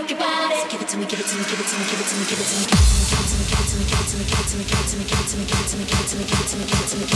work your body. Give it to me, give it to me, give it to me, give it to me, give it to me, give it to me, give it to me, give it to me, give it to me, give it to me, give it to me, give it to me, give it to me, give it to me, give it to me, give it to me, give it to me.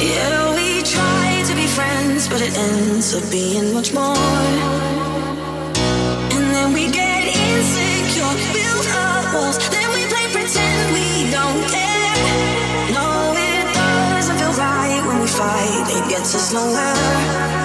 Yeah, we try to be friends, but it ends up being much more. And then we get insecure, build up walls, then we play pretend we don't care. No, it doesn't feel right when we fight, it gets us nowhere.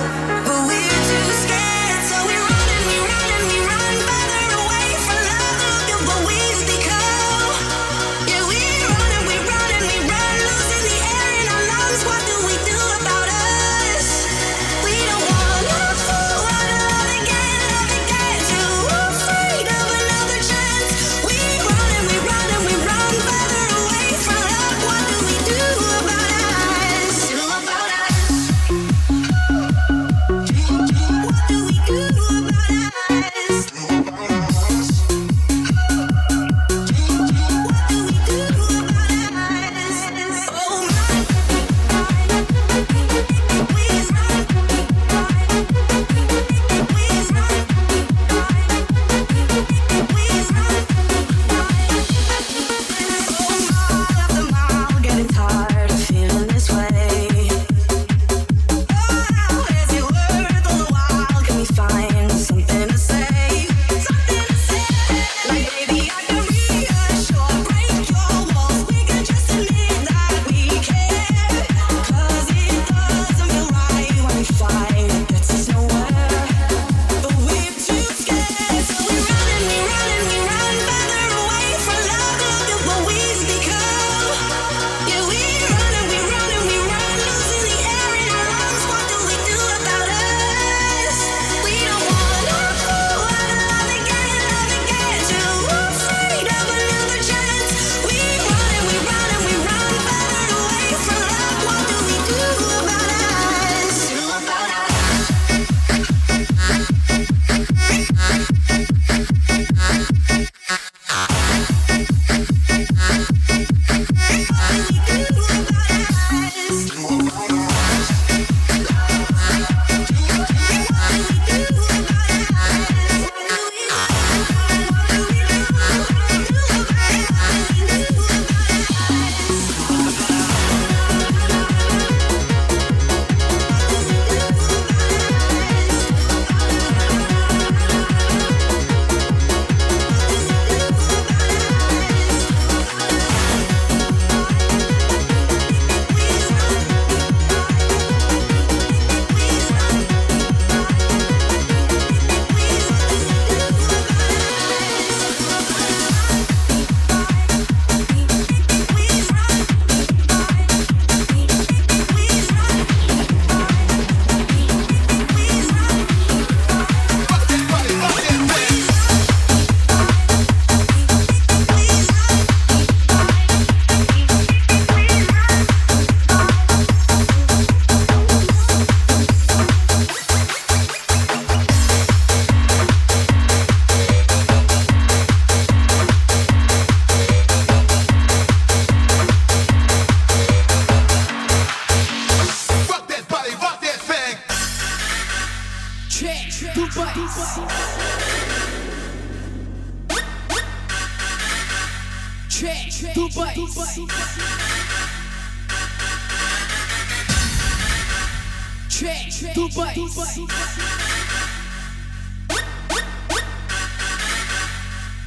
Check, Dubai.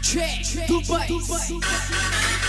Check, Dubai. do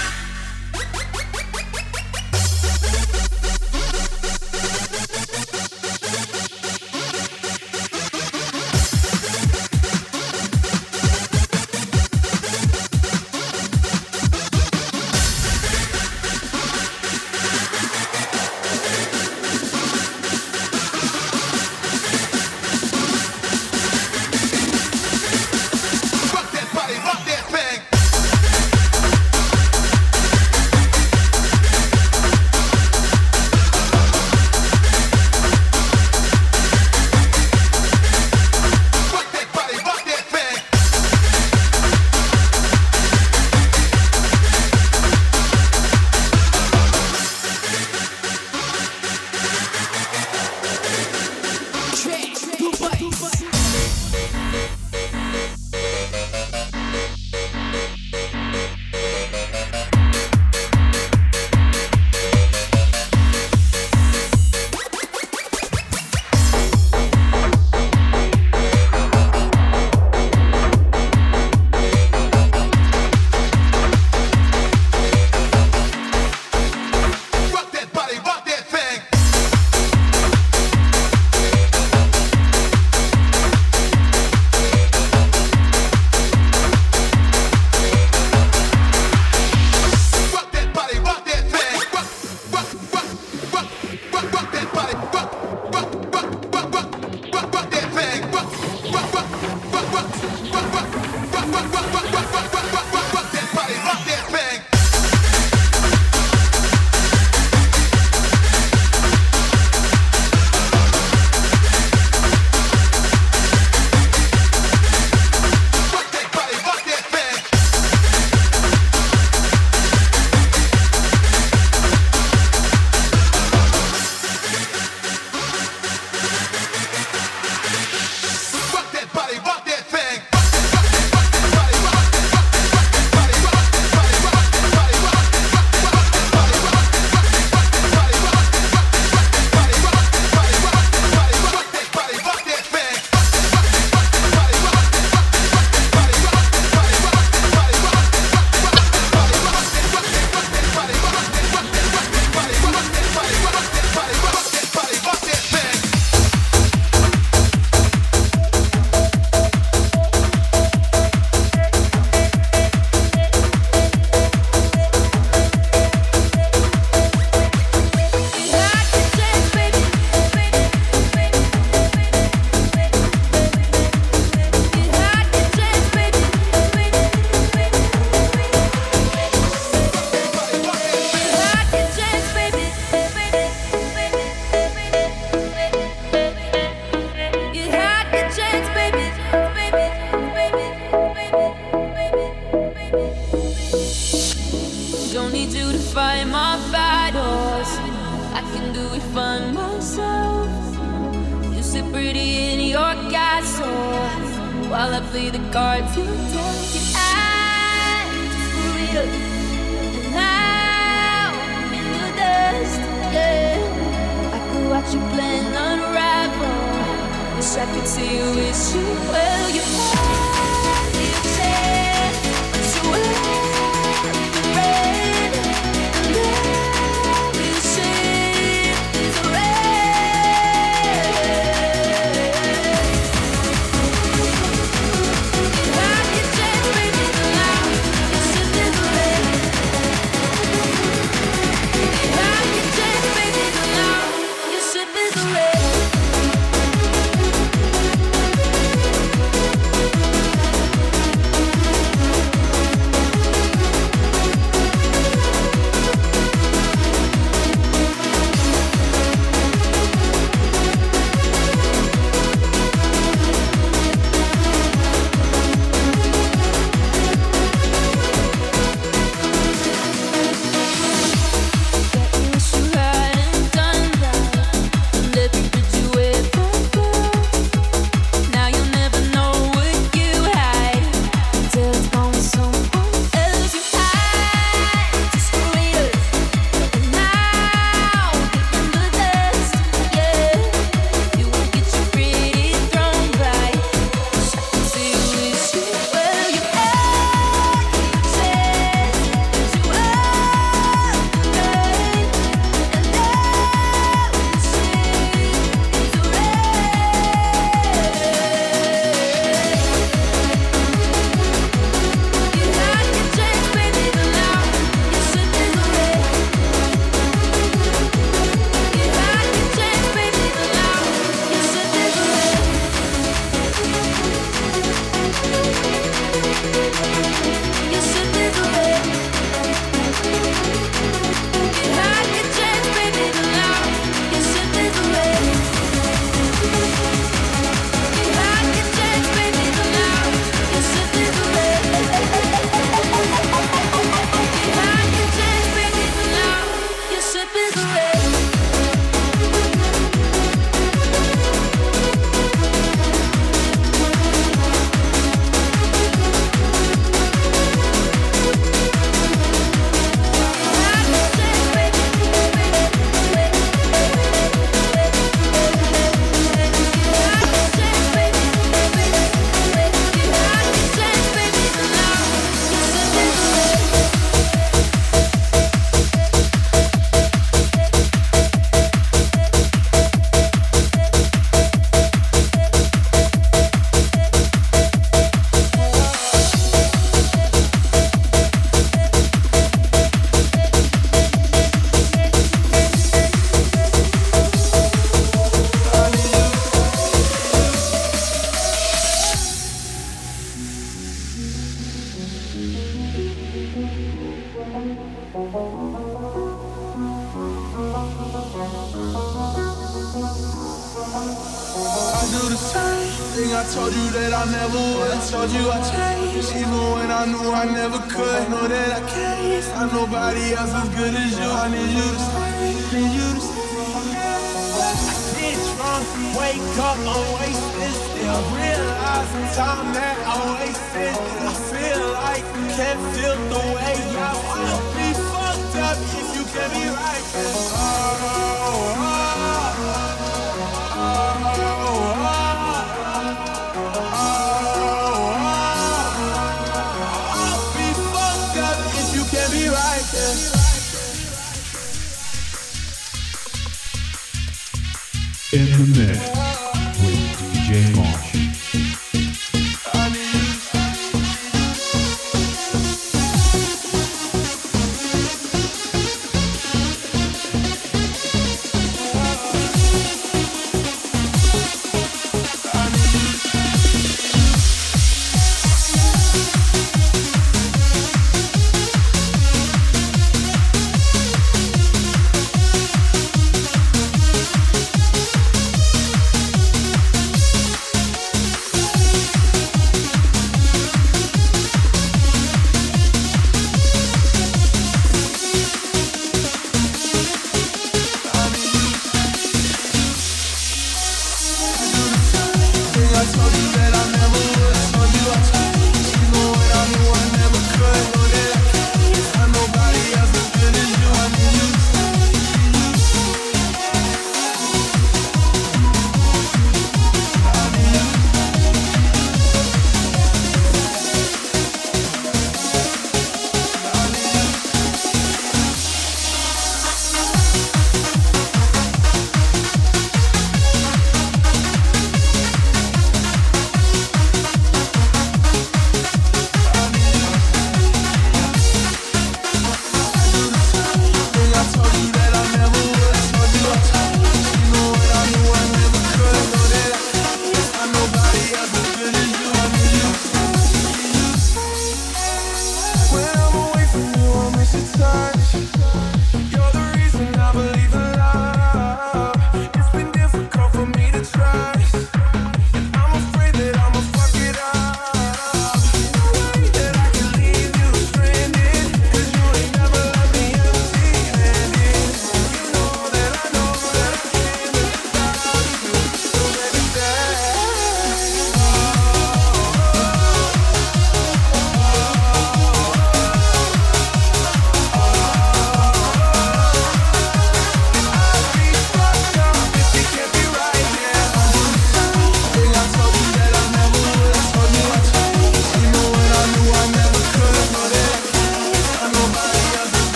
In the mix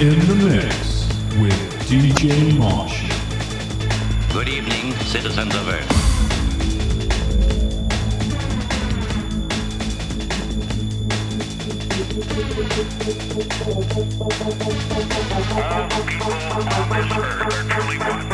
In the mix with DJ Marsh. Good evening, citizens of Earth. All people on this earth are truly one.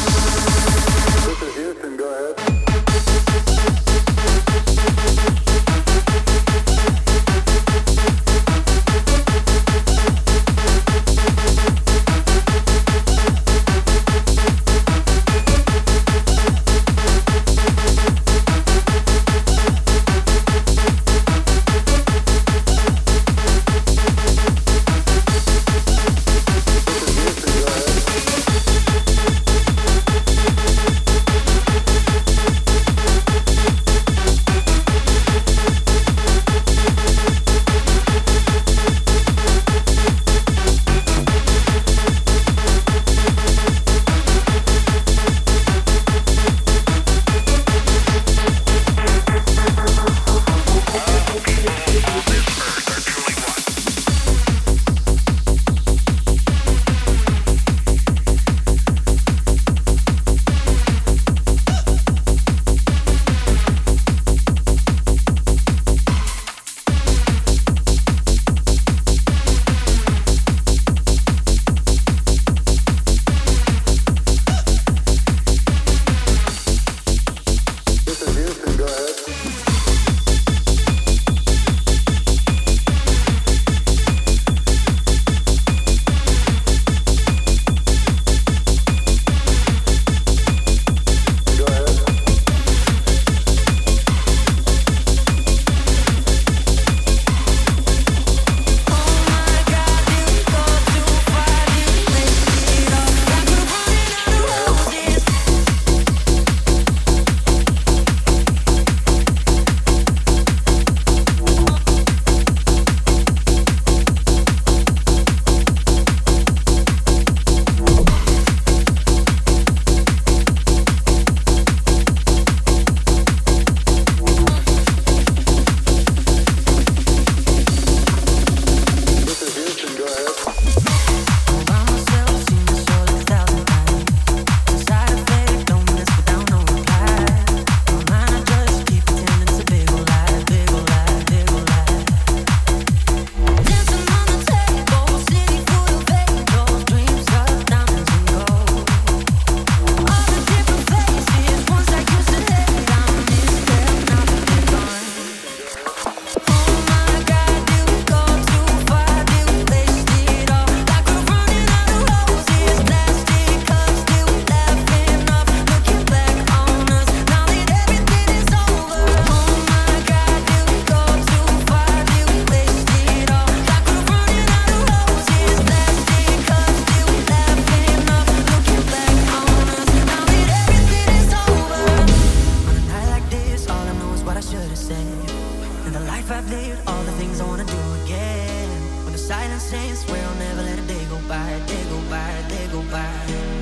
all the things I wanna do again. When the silence says, swear I'll never let a day go by, day go by, a day go by.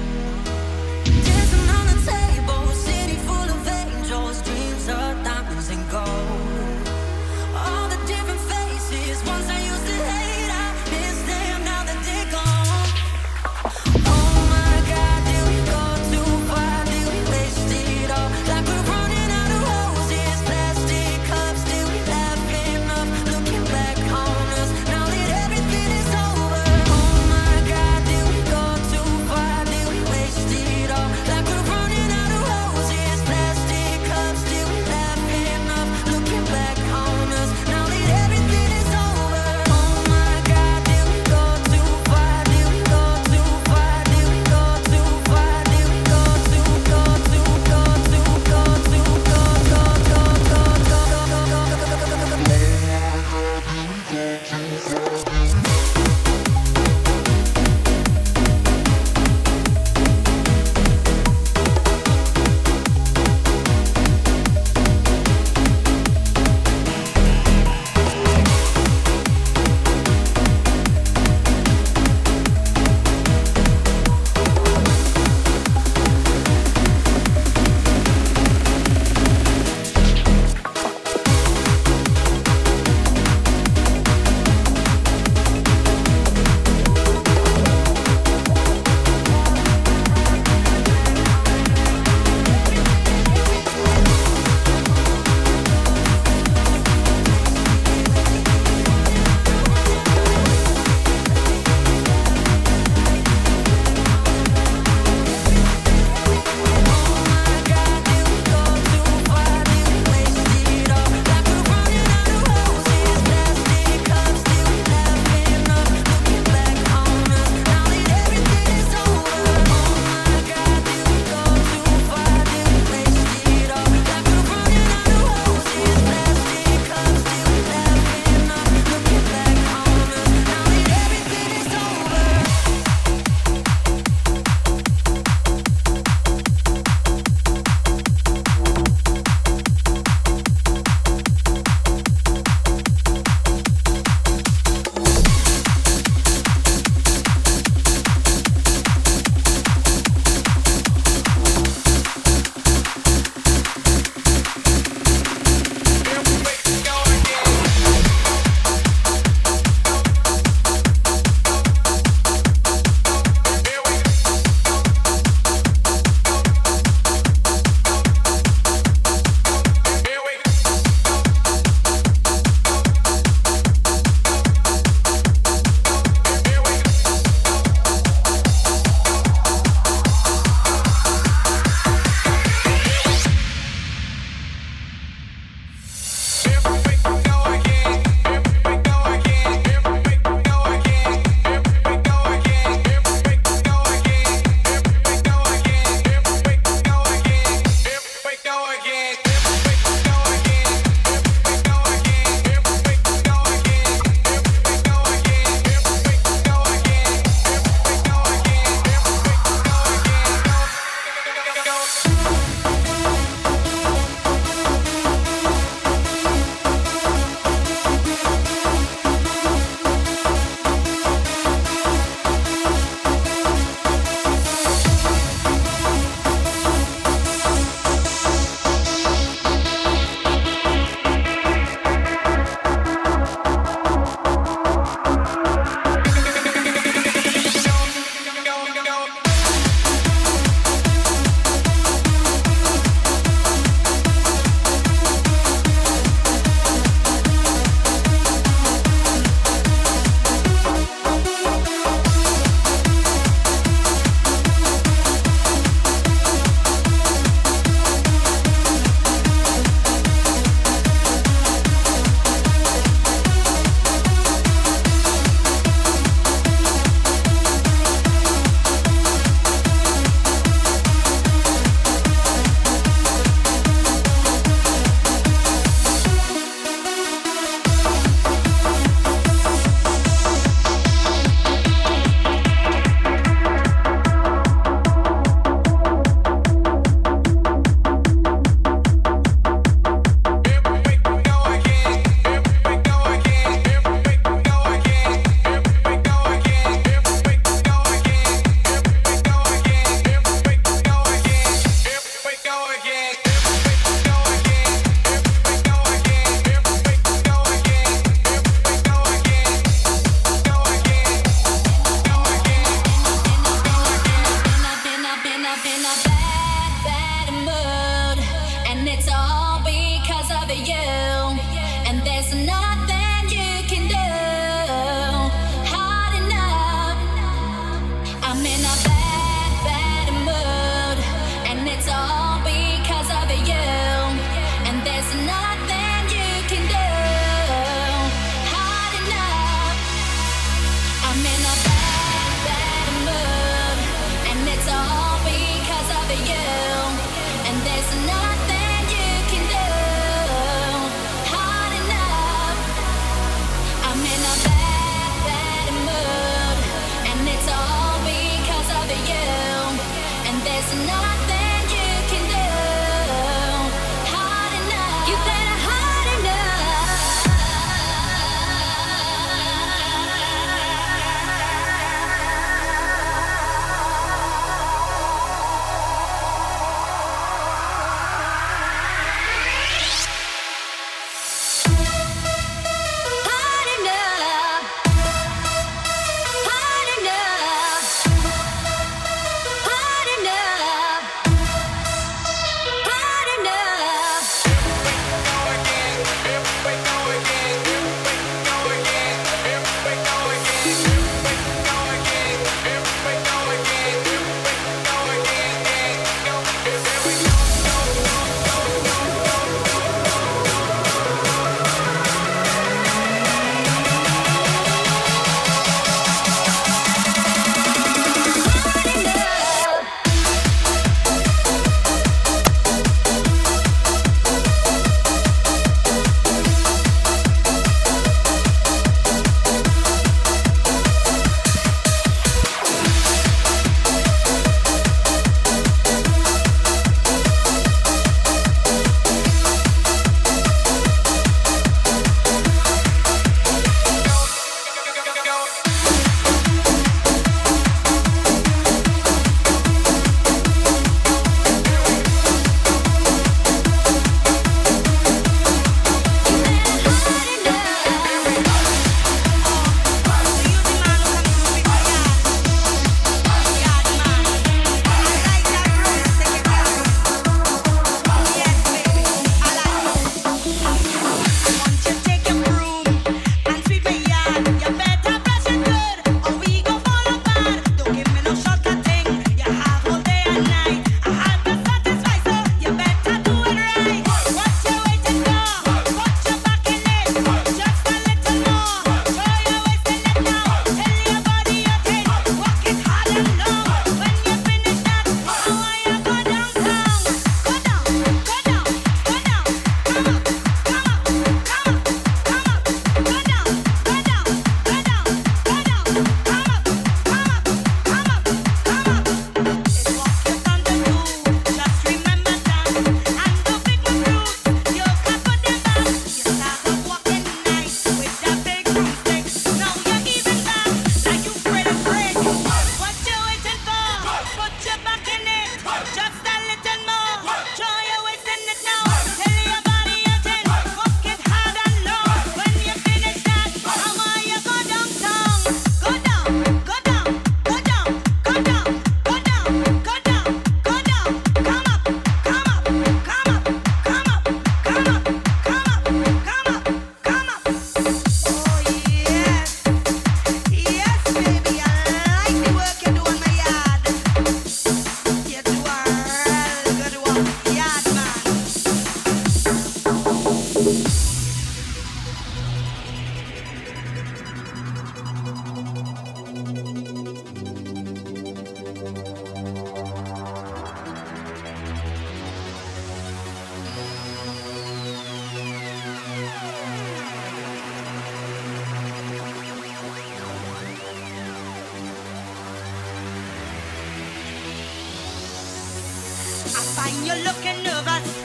when you're looking nervous.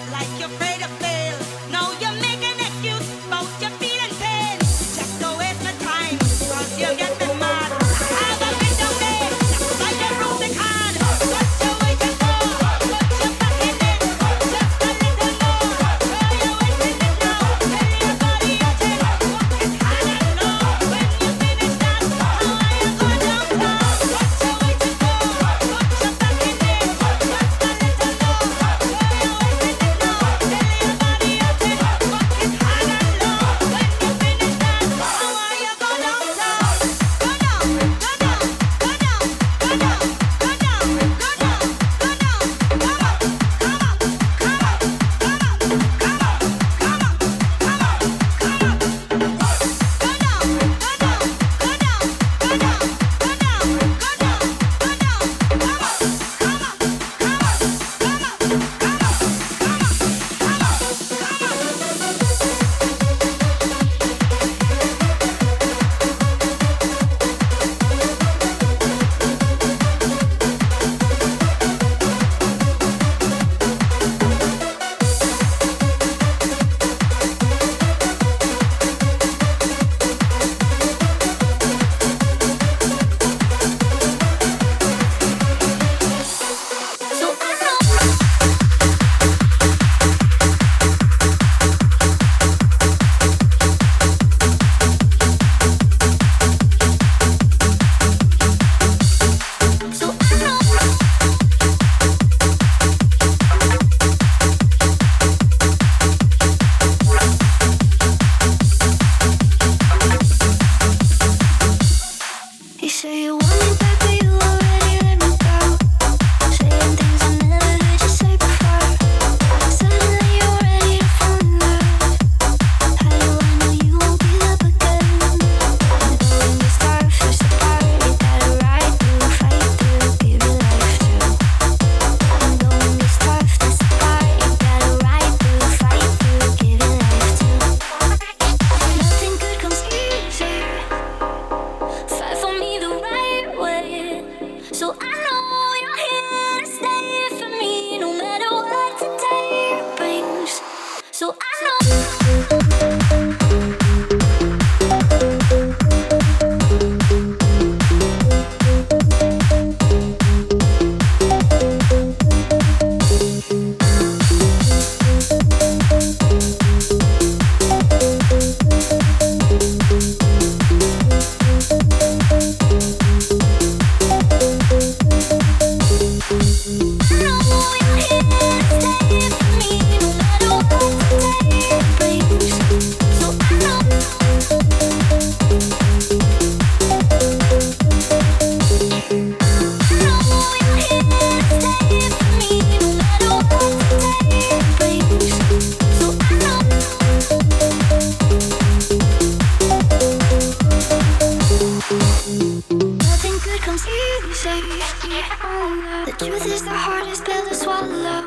The truth is the hardest pill to swallow.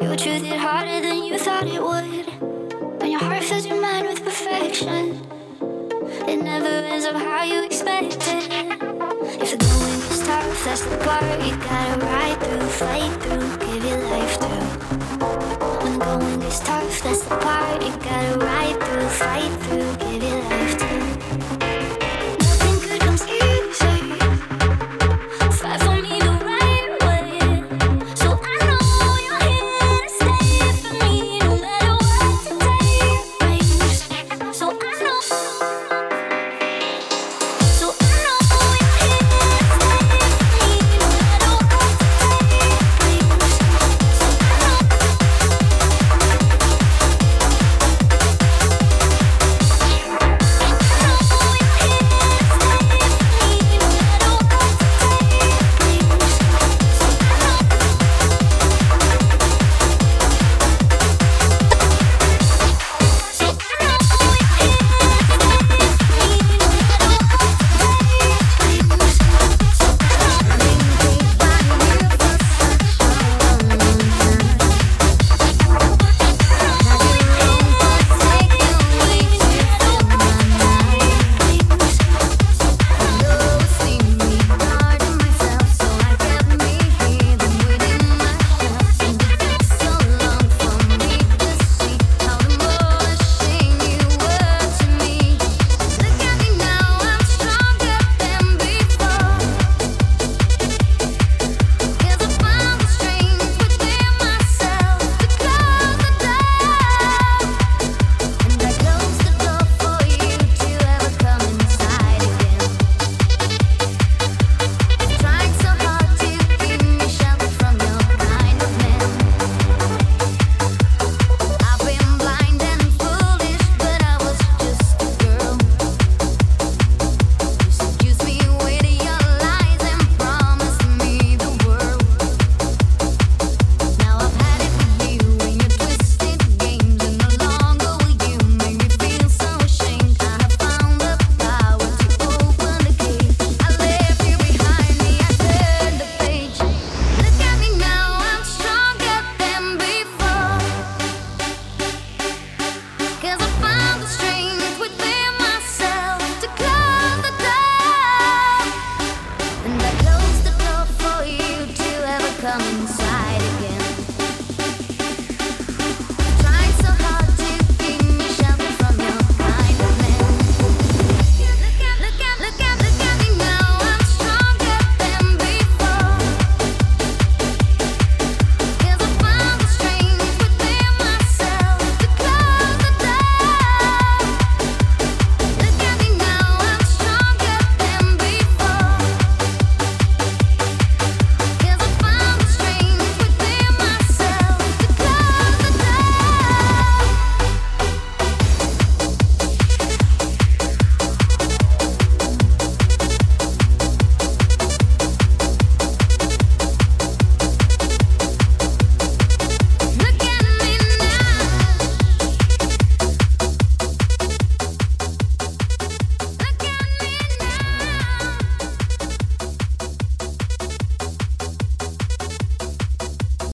Your truth hit harder than you thought it would. When your heart fills your mind with perfection, it never ends up how you expected. If the going is tough, that's the part you gotta ride through, fight through, give your life to. When the going is tough, that's the part you gotta ride through, fight through, give your life to.